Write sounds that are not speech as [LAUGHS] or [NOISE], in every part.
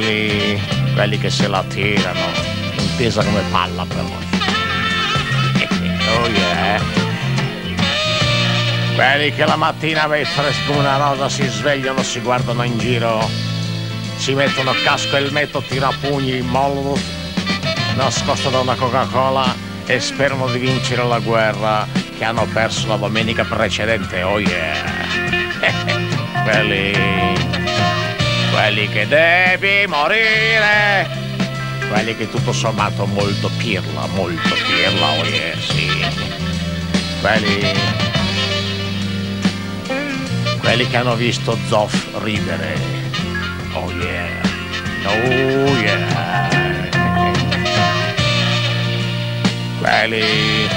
quelli, quelli che se la tirano, intesa come palla però. oh yeah. Quelli che la mattina freschi come una rosa si svegliano, si guardano in giro, si mettono casco e elmetto, tirapugni, molotov, nascosto da una Coca-Cola e sperano di vincere la guerra che hanno perso la domenica precedente. Oh yeah! [LAUGHS] quelli, quelli che devi morire, quelli che tutto sommato molto pirla, molto pirla, oh yeah, sì. Quelli, quelli che hanno visto Zoff ridere, oh yeah, oh yeah. Quelli,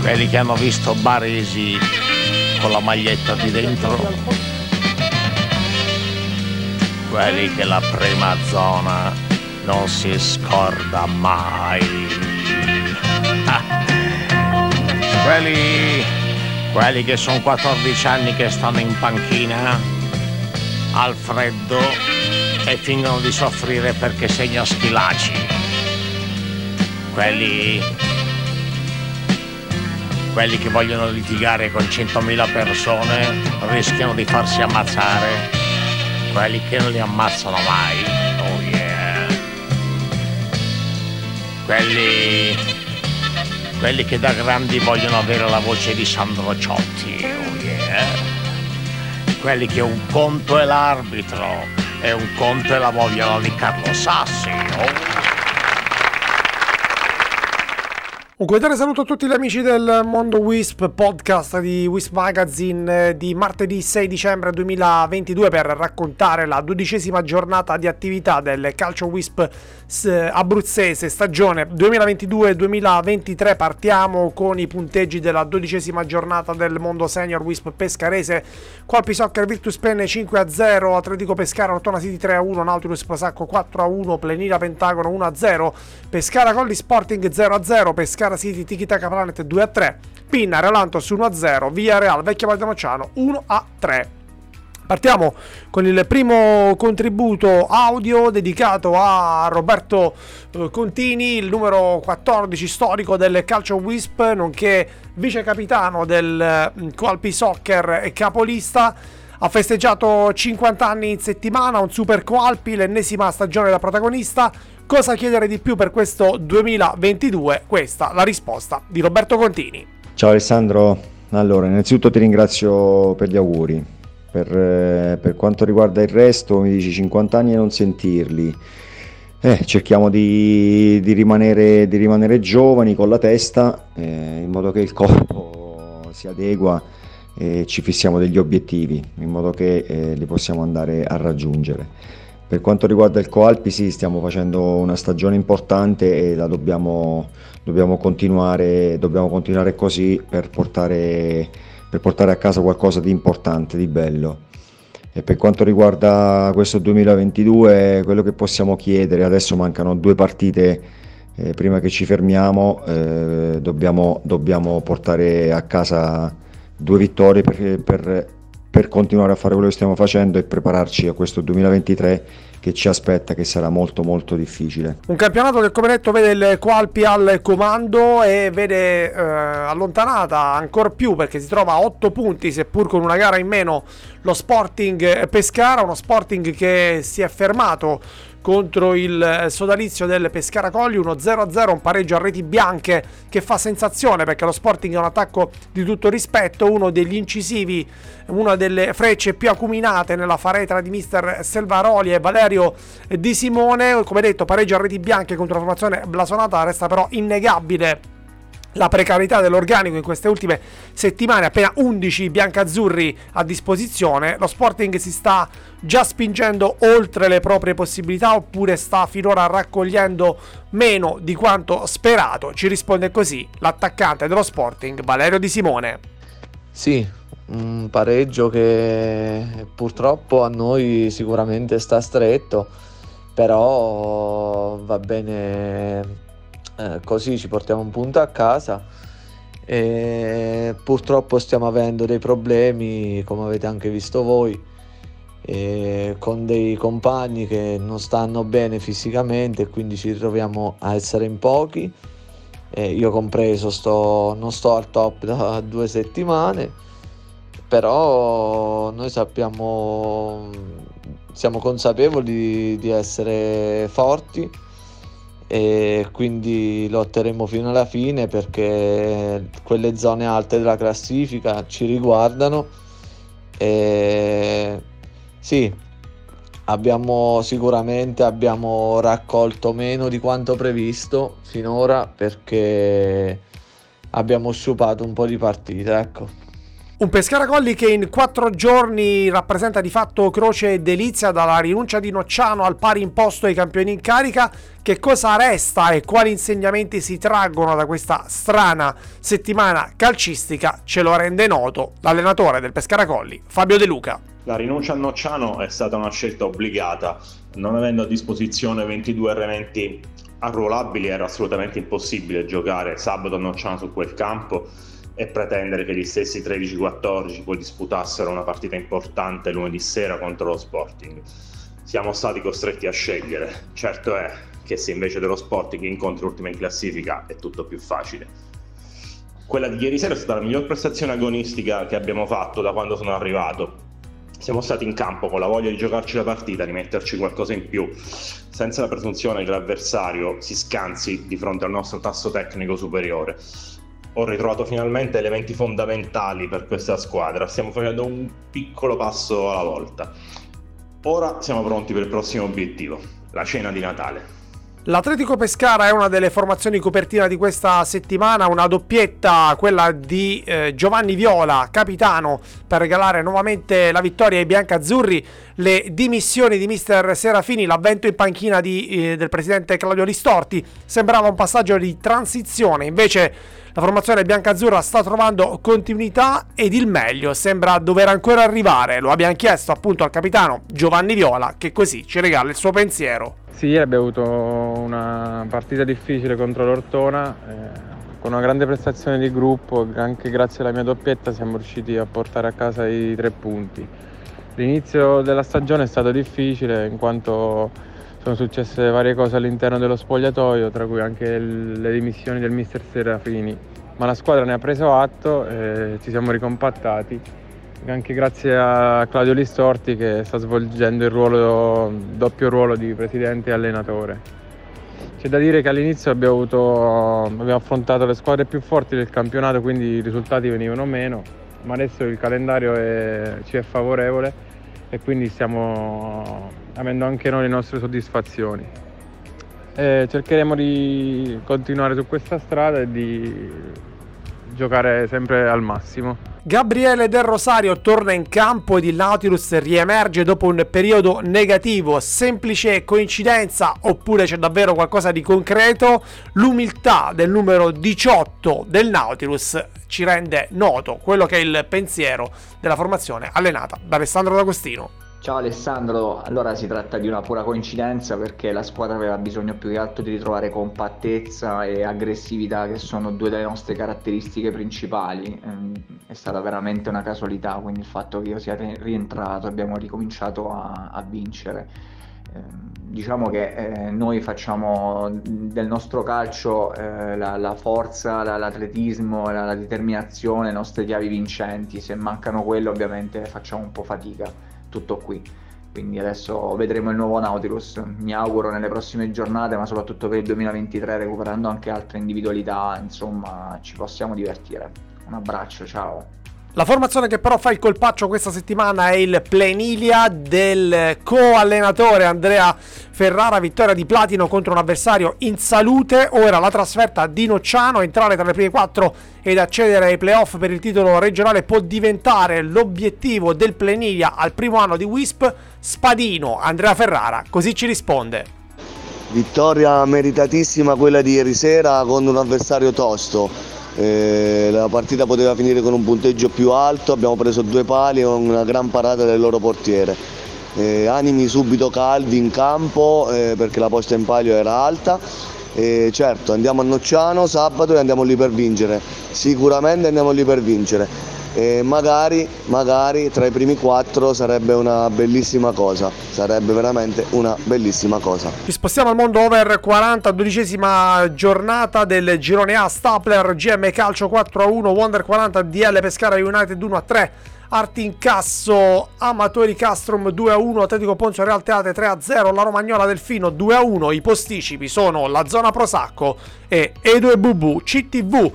quelli che hanno visto Baresi con la maglietta di dentro. Quelli che la prima zona non si scorda mai. [LAUGHS] Quelli, quelli che sono 14 anni che stanno in panchina al freddo e fingono di soffrire perché segna schilaci. Quelli quelli che vogliono litigare con 100.000 persone rischiano di farsi ammazzare, quelli che non li ammazzano mai, oh yeah, quelli, quelli che da grandi vogliono avere la voce di Sandro Ciotti, oh yeah, quelli che un conto è l'arbitro e un conto è la voglia di Carlo Sassi, oh Un cordiale saluto a tutti gli amici del Mondo Wisp podcast di Wisp Magazine di martedì 6 dicembre 2022 per raccontare la dodicesima giornata di attività del calcio Wisp abruzzese stagione 2022-2023. Partiamo con i punteggi della dodicesima giornata del Mondo Senior Wisp Pescarese. Colpi Soccer Virtus Penne 5-0, Atletico Pescara Ortona City 3-1, Nautilus Pasacco 4-1, Plenina Pentagono 1-0, Pescara Colli Sporting 0-0, Pescara Pescara City Tiki Taka Planet 2 a 3, Pinna Relantos 1 a 0, Via Real Vecchia Valdemonciano 1 a 3. Partiamo con il primo contributo audio dedicato a Roberto eh, Contini, il numero 14 storico del calcio Wisp, nonché vice capitano del mm, Soccer e capolista. Ha festeggiato 50 anni in settimana, un Super Coalpi, l'ennesima stagione da protagonista, Cosa chiedere di più per questo 2022? Questa la risposta di Roberto Contini. Ciao Alessandro, allora innanzitutto ti ringrazio per gli auguri. Per, eh, per quanto riguarda il resto, mi dici 50 anni e non sentirli. Eh, cerchiamo di, di, rimanere, di, rimanere, giovani con la testa eh, in modo che il corpo si adegua e ci fissiamo degli obiettivi in modo che eh, li possiamo andare a raggiungere. Per quanto riguarda il Coalpi sì, stiamo facendo una stagione importante e la dobbiamo, dobbiamo, continuare, dobbiamo continuare, così per portare, per portare, a casa qualcosa di importante, di bello. E per quanto riguarda questo 2022, quello che possiamo chiedere, adesso mancano due partite eh, prima che ci fermiamo, eh, dobbiamo, dobbiamo, portare a casa due vittorie per, per per continuare a fare quello che stiamo facendo e prepararci a questo 2023 che ci aspetta che sarà molto molto difficile. Un campionato che come detto vede il Qualpi al comando e vede eh, allontanata ancora più perché si trova a 8 punti seppur con una gara in meno lo Sporting Pescara, uno Sporting che si è fermato contro il sodalizio del Pescara Colli 1-0-0, un pareggio a reti bianche che fa sensazione perché lo Sporting è un attacco di tutto rispetto, uno degli incisivi, una delle frecce più acuminate nella faretra di mister Selvaroli e Valerio Di Simone, come detto pareggio a reti bianche contro la formazione blasonata, resta però innegabile la precarietà dell'organico in queste ultime settimane, appena 11 biancazzurri a disposizione, lo Sporting si sta già spingendo oltre le proprie possibilità oppure sta finora raccogliendo meno di quanto sperato? Ci risponde così l'attaccante dello Sporting Valerio Di Simone. Sì, un pareggio che purtroppo a noi sicuramente sta stretto, però va bene eh, così ci portiamo un punto a casa. E purtroppo stiamo avendo dei problemi, come avete anche visto voi. eh, con dei compagni che non stanno bene fisicamente quindi ci ritroviamo a essere in pochi. Eh, io compreso sto, non sto al top da [LAUGHS] due settimane, però noi sappiamo, siamo consapevoli di essere forti e quindi lotteremo fino alla fine perché quelle zone alte della classifica ci riguardano e sì, abbiamo sicuramente abbiamo raccolto meno di quanto previsto finora perché abbiamo sciupato un po' di partite, ecco. Un Pescara Colli che in quattro giorni rappresenta di fatto croce e delizia dalla rinuncia di Nocciano al pari imposto ai campioni in carica. Che cosa resta e quali insegnamenti si traggono da questa strana settimana calcistica ce lo rende noto l'allenatore del Pescara Colli, Fabio De Luca. La rinuncia a Nocciano è stata una scelta obbligata, non avendo a disposizione 22 elementi arruolabili era assolutamente impossibile giocare sabato a Nocciano su quel campo e pretendere che gli stessi 13-14 poi disputassero una partita importante lunedì sera contro lo Sporting. Siamo stati costretti a scegliere. Certo è che se invece dello Sporting incontri l'ultima in classifica è tutto più facile. Quella di ieri sera è stata la miglior prestazione agonistica che abbiamo fatto da quando sono arrivato. Siamo stati in campo con la voglia di giocarci la partita, di metterci qualcosa in più, senza la presunzione che l'avversario si scansi di fronte al nostro tasso tecnico superiore ho ritrovato finalmente elementi fondamentali per questa squadra. Stiamo facendo un piccolo passo alla volta. Ora siamo pronti per il prossimo obiettivo, la cena di Natale. L'Atletico Pescara è una delle formazioni copertina di questa settimana, una doppietta, quella di eh, Giovanni Viola, capitano, per regalare nuovamente la vittoria ai biancazzurri, le dimissioni di mister Serafini, l'avvento in panchina di, eh, del presidente Claudio Listorti, sembrava un passaggio di transizione, invece la formazione biancazzurra sta trovando continuità ed il meglio sembra dover ancora arrivare. Lo abbiamo chiesto appunto al capitano Giovanni Viola che così ci regala il suo pensiero. Sì, ieri abbiamo avuto una partita difficile contro l'Ortona. Eh, con una grande prestazione di gruppo, anche grazie alla mia doppietta siamo riusciti a portare a casa i tre punti. L'inizio della stagione è stato difficile in quanto sono successe varie cose all'interno dello spogliatoio, tra cui anche le dimissioni del mister Serafini, ma la squadra ne ha preso atto e ci siamo ricompattati, anche grazie a Claudio Listorti che sta svolgendo il ruolo, doppio ruolo di presidente e allenatore. C'è da dire che all'inizio abbiamo, avuto, abbiamo affrontato le squadre più forti del campionato, quindi i risultati venivano meno, ma adesso il calendario è, ci è favorevole e quindi stiamo avendo anche noi le nostre soddisfazioni. E cercheremo di continuare su questa strada e di giocare sempre al massimo. Gabriele Del Rosario torna in campo ed il Nautilus riemerge dopo un periodo negativo. Semplice coincidenza oppure c'è davvero qualcosa di concreto? L'umiltà del numero 18 del Nautilus ci rende noto quello che è il pensiero della formazione allenata da Alessandro D'Agostino. Ciao Alessandro, allora si tratta di una pura coincidenza perché la squadra aveva bisogno più che altro di ritrovare compattezza e aggressività che sono due delle nostre caratteristiche principali. Ehm, è stata veramente una casualità, quindi il fatto che io sia rientrato abbiamo ricominciato a, a vincere. Ehm, diciamo che eh, noi facciamo del nostro calcio eh, la, la, forza, la, l'atletismo, la, la determinazione, le nostre chiavi vincenti. Se mancano quello ovviamente facciamo un po' fatica tutto qui. Quindi adesso vedremo il nuovo Nautilus, mi auguro nelle prossime giornate, ma soprattutto per il 2023, recuperando anche altre individualità, insomma, ci possiamo divertire. Un abbraccio, ciao. La formazione che però fa il colpaccio questa settimana è il Plenilia del co-allenatore Andrea Ferrara, vittoria di platino contro un avversario in salute. Ora la trasferta di Nocciano, entrare tra le prime quattro ed accedere ai playoff per il titolo regionale può diventare l'obiettivo del Plenilia al primo anno di WISP. Spadino, Andrea Ferrara, così ci risponde. Vittoria meritatissima quella di ieri sera con un avversario tosto eh, la partita poteva finire con un punteggio più alto, abbiamo preso due pali e una gran parata del loro portiere. Eh, animi subito caldi in campo eh, perché la posta in palio era alta. certo, andiamo a Nocciano sabato e andiamo lì per vincere. Sicuramente andiamo lì per vincere. E magari, magari tra i primi quattro sarebbe una bellissima cosa, sarebbe veramente una bellissima cosa. Ci spostiamo al mondo over 40, dodicesima giornata del girone A, Stapler, GM Calcio 4-1, Wonder 40, DL Pescara United 1-3. Artincasso, Amatori Castrum 2-1, Atletico Ponzio Real Teate 3-0, la Romagnola Delfino 2-1, i posticipi sono la zona Prosacco e Edo e Bubu CTV.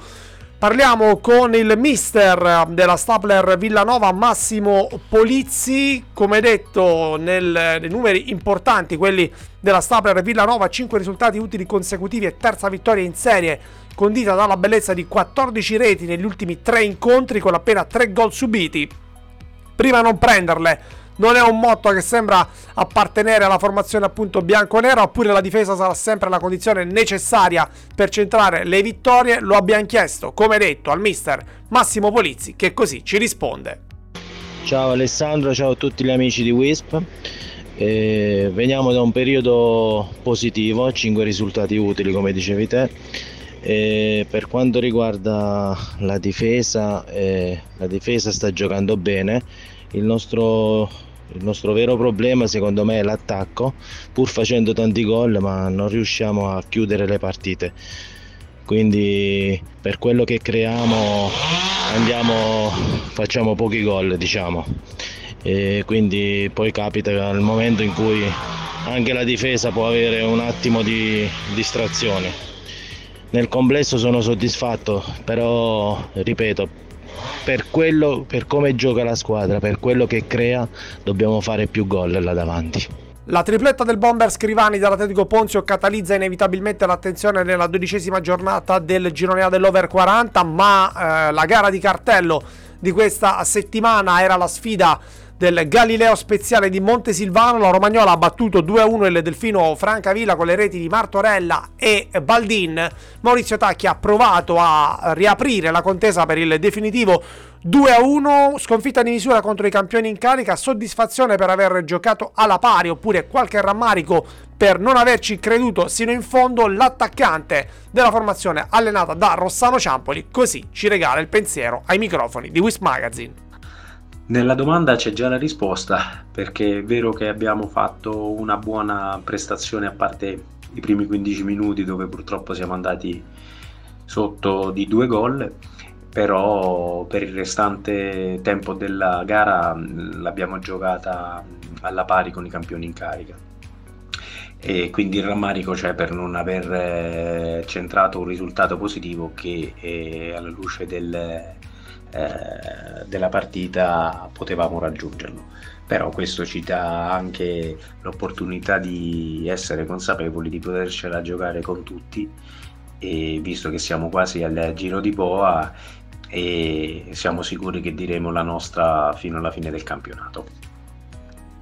Parliamo con il mister della Stapler Villanova, Massimo Polizzi. Come detto, nel, nei numeri importanti, quelli della Stapler Villanova, 5 risultati utili consecutivi e terza vittoria in serie, condita dalla bellezza di 14 reti negli ultimi 3 incontri con appena 3 gol subiti prima non prenderle. Non è un motto che sembra appartenere alla formazione appunto bianco-nera, oppure la difesa sarà sempre la condizione necessaria per centrare le vittorie. Lo abbiamo chiesto, come detto, al mister Massimo Polizzi, che così ci risponde. Ciao Alessandro, ciao a tutti gli amici di Wisp. Eh, veniamo da un periodo positivo, 5 risultati utili come dicevi te. E per quanto riguarda la difesa, eh, la difesa sta giocando bene. Il nostro, il nostro, vero problema secondo me è l'attacco, pur facendo tanti gol, ma non riusciamo a chiudere le partite. Quindi per quello che creiamo andiamo, facciamo pochi gol, diciamo. E quindi poi capita il momento in cui anche la difesa può avere un attimo di distrazione nel complesso sono soddisfatto, però ripeto, per, quello, per come gioca la squadra, per quello che crea, dobbiamo fare più gol là davanti. La tripletta del bomber Scrivani dall'Atletico Ponzio catalizza inevitabilmente l'attenzione nella dodicesima giornata del girone A dell'Over 40, ma eh, la gara di cartello di questa settimana era la sfida del Galileo Speziale di Montesilvano. La Romagnola ha battuto 2-1 il Delfino Francavilla con le reti di Martorella e Baldin. Maurizio Tacchi ha provato a riaprire la contesa per il definitivo 2-1, sconfitta di misura contro i campioni in carica, soddisfazione per aver giocato alla pari oppure qualche rammarico per non averci creduto sino in fondo l'attaccante della formazione allenata da Rossano Ciampoli, così ci regala il pensiero ai microfoni di Wisp Magazine. Nella domanda c'è già la risposta, perché è vero che abbiamo fatto una buona prestazione a parte i primi 15 minuti dove purtroppo siamo andati sotto di due gol, però per il restante tempo della gara l'abbiamo giocata alla pari con i campioni in carica. E quindi il rammarico c'è per non aver eh, centrato un risultato positivo che alla luce del, eh, della partita potevamo raggiungerlo. Però questo ci dà anche l'opportunità di essere consapevoli di potercela giocare con tutti e visto che siamo quasi al giro di boa e siamo sicuri che diremo la nostra fino alla fine del campionato.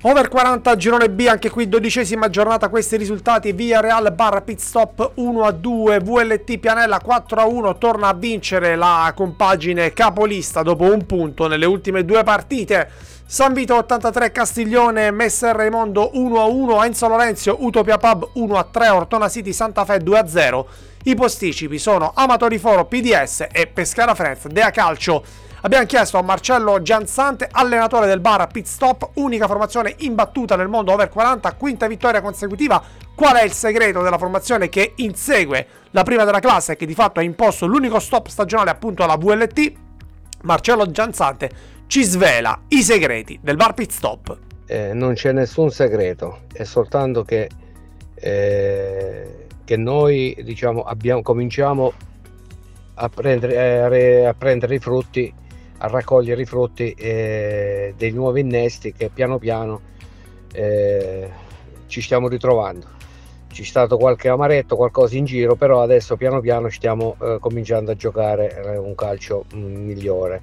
Over 40 girone B, anche qui dodicesima giornata, questi risultati, Via Real Bar Pit Stop 1 a 2, VLT Pianella 4 a 1, torna a vincere la compagine capolista dopo un punto nelle ultime due partite. San Vito 83, Castiglione, Messer Raimondo 1 a 1, Enzo Lorenzio, Utopia Pub 1 a 3, Ortona City Santa Fe 2 a 0. I posticipi sono Amatori Foro PDS e Pescara Friends Dea Calcio. Abbiamo chiesto a Marcello Gianzante, allenatore del bar Pit Stop, unica formazione imbattuta nel mondo over 40, quinta vittoria consecutiva. Qual è il segreto della formazione che insegue la prima della classe e che di fatto ha imposto l'unico stop stagionale appunto alla VLT? Marcello Gianzante ci svela i segreti del bar Pit Stop. Eh, non c'è nessun segreto, è soltanto che, eh, che noi diciamo, abbiamo, cominciamo a prendere, eh, a prendere i frutti a raccogliere i frutti eh, dei nuovi innesti che piano piano eh, ci stiamo ritrovando. C'è stato qualche amaretto, qualcosa in giro, però adesso piano piano stiamo eh, cominciando a giocare eh, un calcio mh, mm, migliore.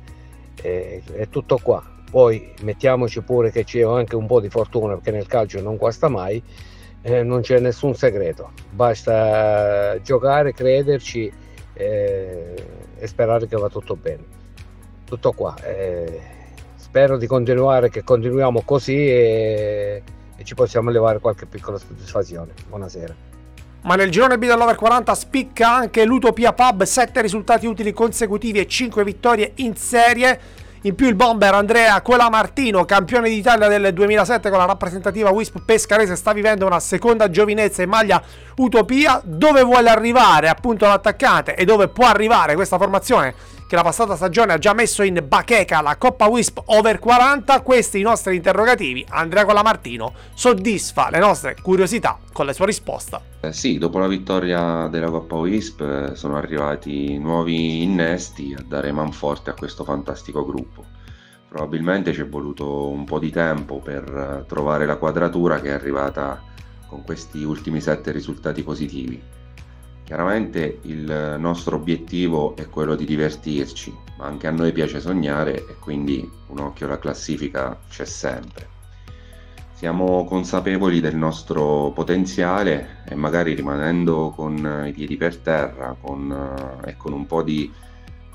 è tutto qua. Poi mettiamoci pure che c'è anche un po' di fortuna perché nel calcio non guasta mai, eh, non c'è nessun segreto, basta giocare, crederci eh, e sperare che va tutto bene tutto qua. Eh, spero di continuare, che continuiamo così e, e ci possiamo levare qualche piccola soddisfazione. Buonasera. Ma nel girone B dell'Over 40 spicca anche l'Utopia Pub, 7 risultati utili consecutivi e 5 vittorie in serie. In più il bomber Andrea Colamartino, campione d'Italia del 2007 con la rappresentativa Wisp Pescarese, sta vivendo una seconda giovinezza in maglia Utopia. Dove vuole arrivare appunto l'attaccante e dove può arrivare questa formazione che la passata stagione ha già messo in bacheca la Coppa Wisp over 40? Questi i nostri interrogativi. Andrea Colamartino soddisfa le nostre curiosità con la sua risposta. Eh sì, dopo la vittoria della Coppa Wisp eh, sono arrivati nuovi innesti a dare manforte a questo fantastico gruppo. Probabilmente ci è voluto un po' di tempo per eh, trovare la quadratura che è arrivata con questi ultimi sette risultati positivi. Chiaramente il nostro obiettivo è quello di divertirci, ma anche a noi piace sognare e quindi un occhio alla classifica c'è sempre. Siamo consapevoli del nostro potenziale e magari rimanendo con i piedi per terra con, e con un po' di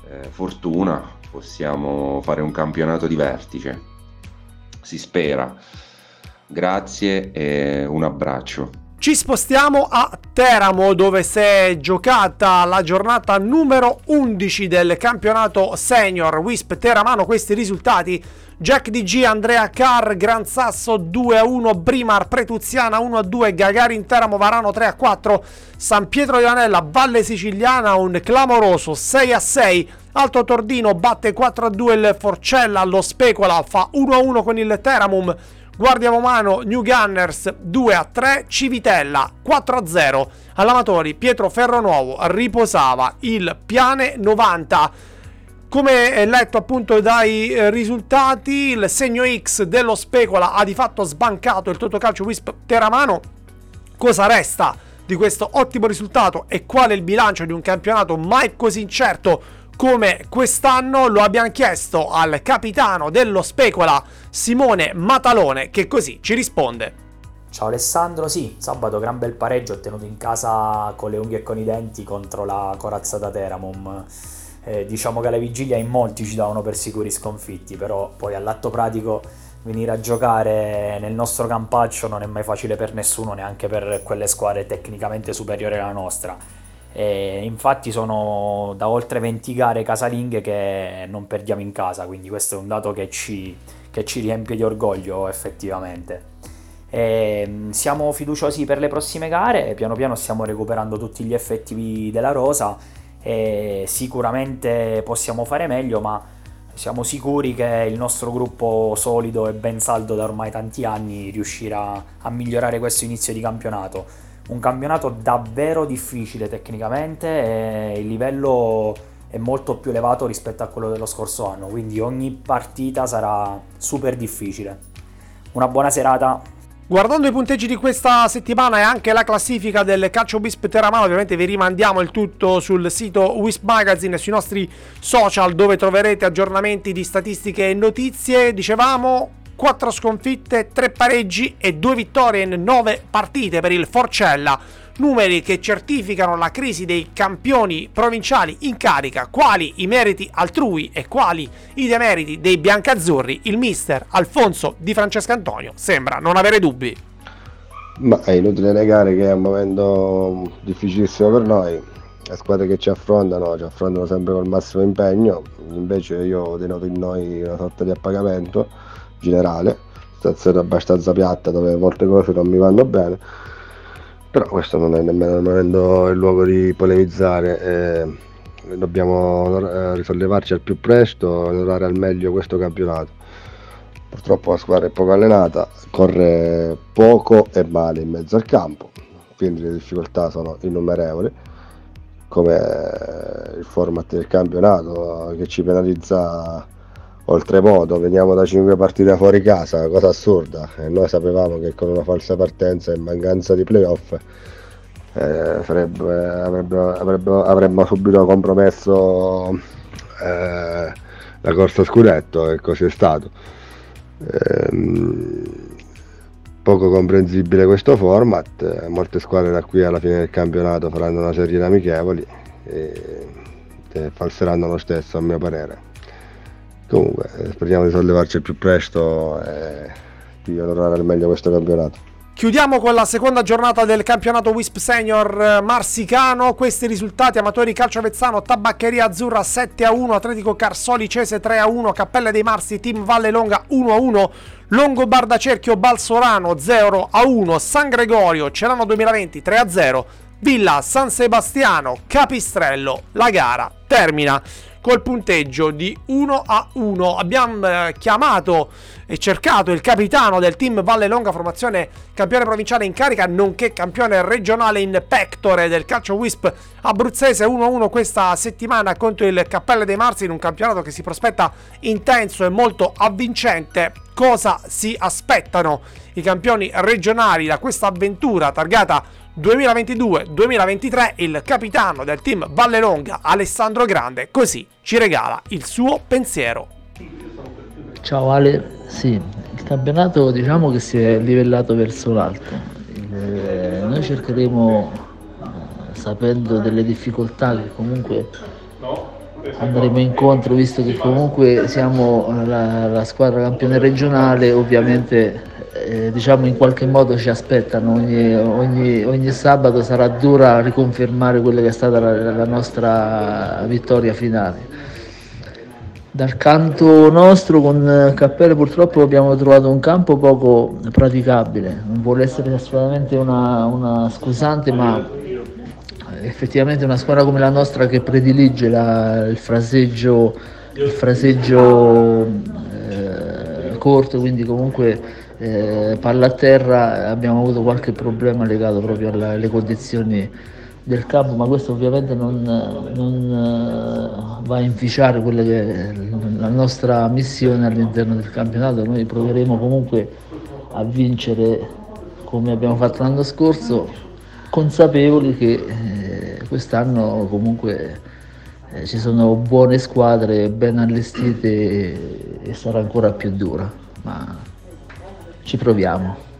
eh, fortuna possiamo fare un campionato di vertice. Si spera. Grazie e un abbraccio. Ci spostiamo a Teramo dove si è giocata la giornata numero 11 del campionato senior Wisp Teramano. Questi risultati Jack DG, Andrea Carr, Gran Sasso 2-1, Brimar, Pretuziana 1-2, Gagarin, Teramo, Varano 3-4, San Pietro di Vanella, Valle Siciliana un clamoroso 6-6, Alto Tordino batte 4-2 il Forcella, lo Specola fa 1-1 con il Teramum, Guardia Romano, New Gunners 2-3, Civitella 4-0, all'Amatori Pietro Ferronuovo riposava il Piane 90. Come letto appunto dai eh, risultati, il segno X dello Specola ha di fatto sbancato il Totocalcio Wisp Teramano. Cosa resta di questo ottimo risultato e qual è il bilancio di un campionato mai così incerto come quest'anno? Lo abbiamo chiesto al capitano dello Specola, Simone Matalone, che così ci risponde. Ciao Alessandro, sì, sabato gran bel pareggio ottenuto in casa con le unghie e con i denti contro la corazzata Teramum eh, diciamo che alla vigilia in molti ci davano per sicuri sconfitti, però poi all'atto pratico venire a giocare nel nostro campaccio non è mai facile per nessuno, neanche per quelle squadre tecnicamente superiori alla nostra. E infatti sono da oltre 20 gare casalinghe che non perdiamo in casa, quindi questo è un dato che ci, che ci riempie di orgoglio effettivamente. E siamo fiduciosi per le prossime gare, piano piano stiamo recuperando tutti gli effettivi della rosa e sicuramente possiamo fare meglio, ma siamo sicuri che il nostro gruppo solido e ben saldo da ormai tanti anni riuscirà a migliorare questo inizio di campionato. Un campionato davvero difficile tecnicamente e il livello è molto più elevato rispetto a quello dello scorso anno, quindi ogni partita sarà super difficile. Una buona serata, Guardando i punteggi di questa settimana e anche la classifica del calcio Wisp Terramano, ovviamente vi rimandiamo il tutto sul sito Wisp Magazine e sui nostri social dove troverete aggiornamenti di statistiche e notizie. Dicevamo 4 sconfitte, 3 pareggi e 2 vittorie in 9 partite per il Forcella numeri che certificano la crisi dei campioni provinciali in carica, quali i meriti altrui e quali i demeriti dei biancazzurri, il mister Alfonso Di Francesco Antonio sembra non avere dubbi. Ma è inutile negare che è un momento difficilissimo per noi. Le squadre che ci affrontano ci affrontano sempre col massimo impegno, invece io denoto in noi una sorta di appagamento generale, situazione abbastanza piatta dove molte cose non mi vanno bene però questo non è nemmeno momento il luogo di polemizzare eh, dobbiamo eh, risollevarci al più presto onorare al meglio questo campionato. Purtroppo la squadra è poco allenata corre poco e male in mezzo al campo quindi le difficoltà sono innumerevoli come il format del campionato che ci penalizza oltremodo veniamo da 5 partite fuori casa, cosa assurda, e noi sapevamo che con una falsa partenza e mancanza di playoff eh, farebbe, avrebbe, avrebbe, avremmo subito compromesso eh, la corsa scudetto e così è stato. Eh, poco comprensibile questo format, molte squadre da qui alla fine del campionato faranno una serie di amichevoli e, e falseranno lo stesso a mio parere. Comunque, eh, speriamo di sollevarci il più presto e di onorare al meglio questo campionato. Chiudiamo con la seconda giornata del campionato Wisp Senior eh, Marsicano. Questi risultati: Amatori Calcio Avezzano, Tabaccheria Azzurra 7 a 1, Atletico Carsoli Cese 3 a 1, Cappelle dei Marsi, Team Valle Longa 1 a 1, Longobarda Cerchio Balsorano 0 a 1, San Gregorio Celano 2020 3 a 0, Villa San Sebastiano Capistrello. La gara termina col punteggio di 1 a 1. Abbiamo eh, chiamato e cercato il capitano del team Valle Longa, formazione campione provinciale in carica, nonché campione regionale in pectore del calcio Wisp abruzzese 1-1 questa settimana contro il Cappelle dei Marsi in un campionato che si prospetta intenso e molto avvincente. Cosa si aspettano i campioni regionali da questa avventura targata 2022-2023 il capitano del team Vallelonga Alessandro Grande così ci regala il suo pensiero. Ciao Ale, sì, il campionato diciamo che si è livellato verso l'alto. Eh, noi cercheremo, eh, sapendo delle difficoltà che comunque andremo incontro, visto che comunque siamo la, la squadra campione regionale, ovviamente eh, diciamo in qualche modo ci aspettano ogni, ogni, ogni, sabato sarà dura riconfermare quella che è stata la, la nostra vittoria finale. Dal canto nostro con Cappelle purtroppo abbiamo trovato un campo poco praticabile, non vuole essere assolutamente una, una scusante, ma effettivamente una squadra come la nostra che predilige la, il fraseggio, il fraseggio eh, corto, quindi comunque eh, palla a terra abbiamo avuto qualche problema legato proprio alle, condizioni del campo, ma questo ovviamente non, non uh, va a inficiare quella che è la nostra missione all'interno del campionato. Noi proveremo comunque a vincere come abbiamo fatto l'anno scorso, consapevoli che eh, quest'anno comunque eh, ci sono buone squadre ben allestite e, e sarà ancora più dura. Ma ci proviamo.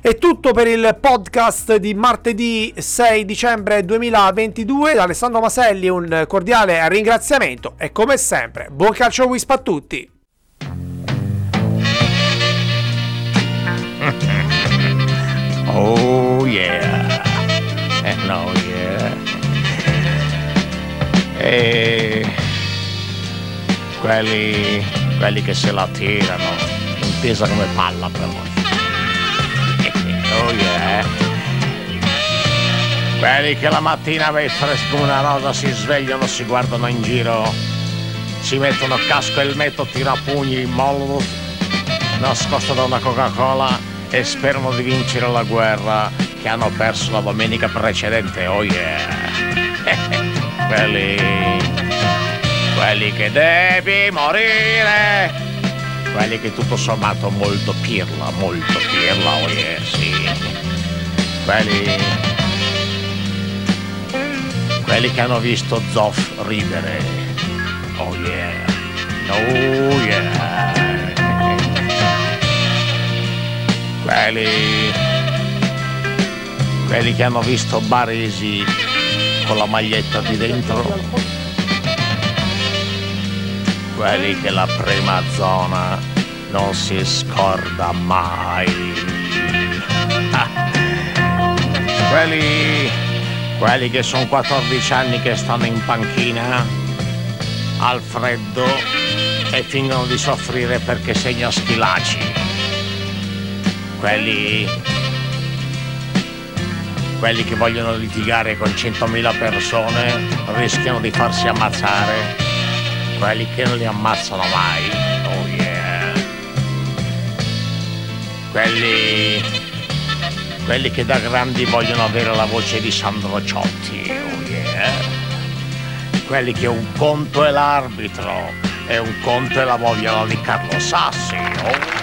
È tutto per il podcast di martedì 6 dicembre 2022. Da Alessandro Maselli un cordiale ringraziamento e come sempre buon calcio wisp a tutti. [LAUGHS] Oh yeah. Eh, no yeah. E quelli, quelli che se la tirano intesa come palla però. oh yeah. Quelli che la mattina freschi come una rosa si svegliano, si guardano in giro, si mettono casco e elmetto, tirapugni, molotov, nascosto da una Coca-Cola e sperano di vincere la guerra che hanno perso la domenica precedente. Oh yeah! [LAUGHS] quelli, quelli che devi morire quelli che tutto sommato molto pirla, molto pirla, oh yeah, sì. Quelli... Quelli che hanno visto Zoff ridere. Oh yeah. Oh yeah. Quelli... Quelli che hanno visto Baresi con la maglietta di dentro quelli che la prima zona non si scorda mai. quelli, quelli che sono 14 anni che stanno in panchina al freddo e fingono di soffrire perché segna schilaci. Quelli quelli che vogliono litigare con 100.000 persone rischiano di farsi ammazzare quelli che non li ammazzano mai. Oh yeah. Quelli. quelli che da grandi vogliono avere la voce di Sandro Ciotti. Oh yeah. Quelli che un conto è l'arbitro e un conto è la voglia di Carlo Sassi. Oh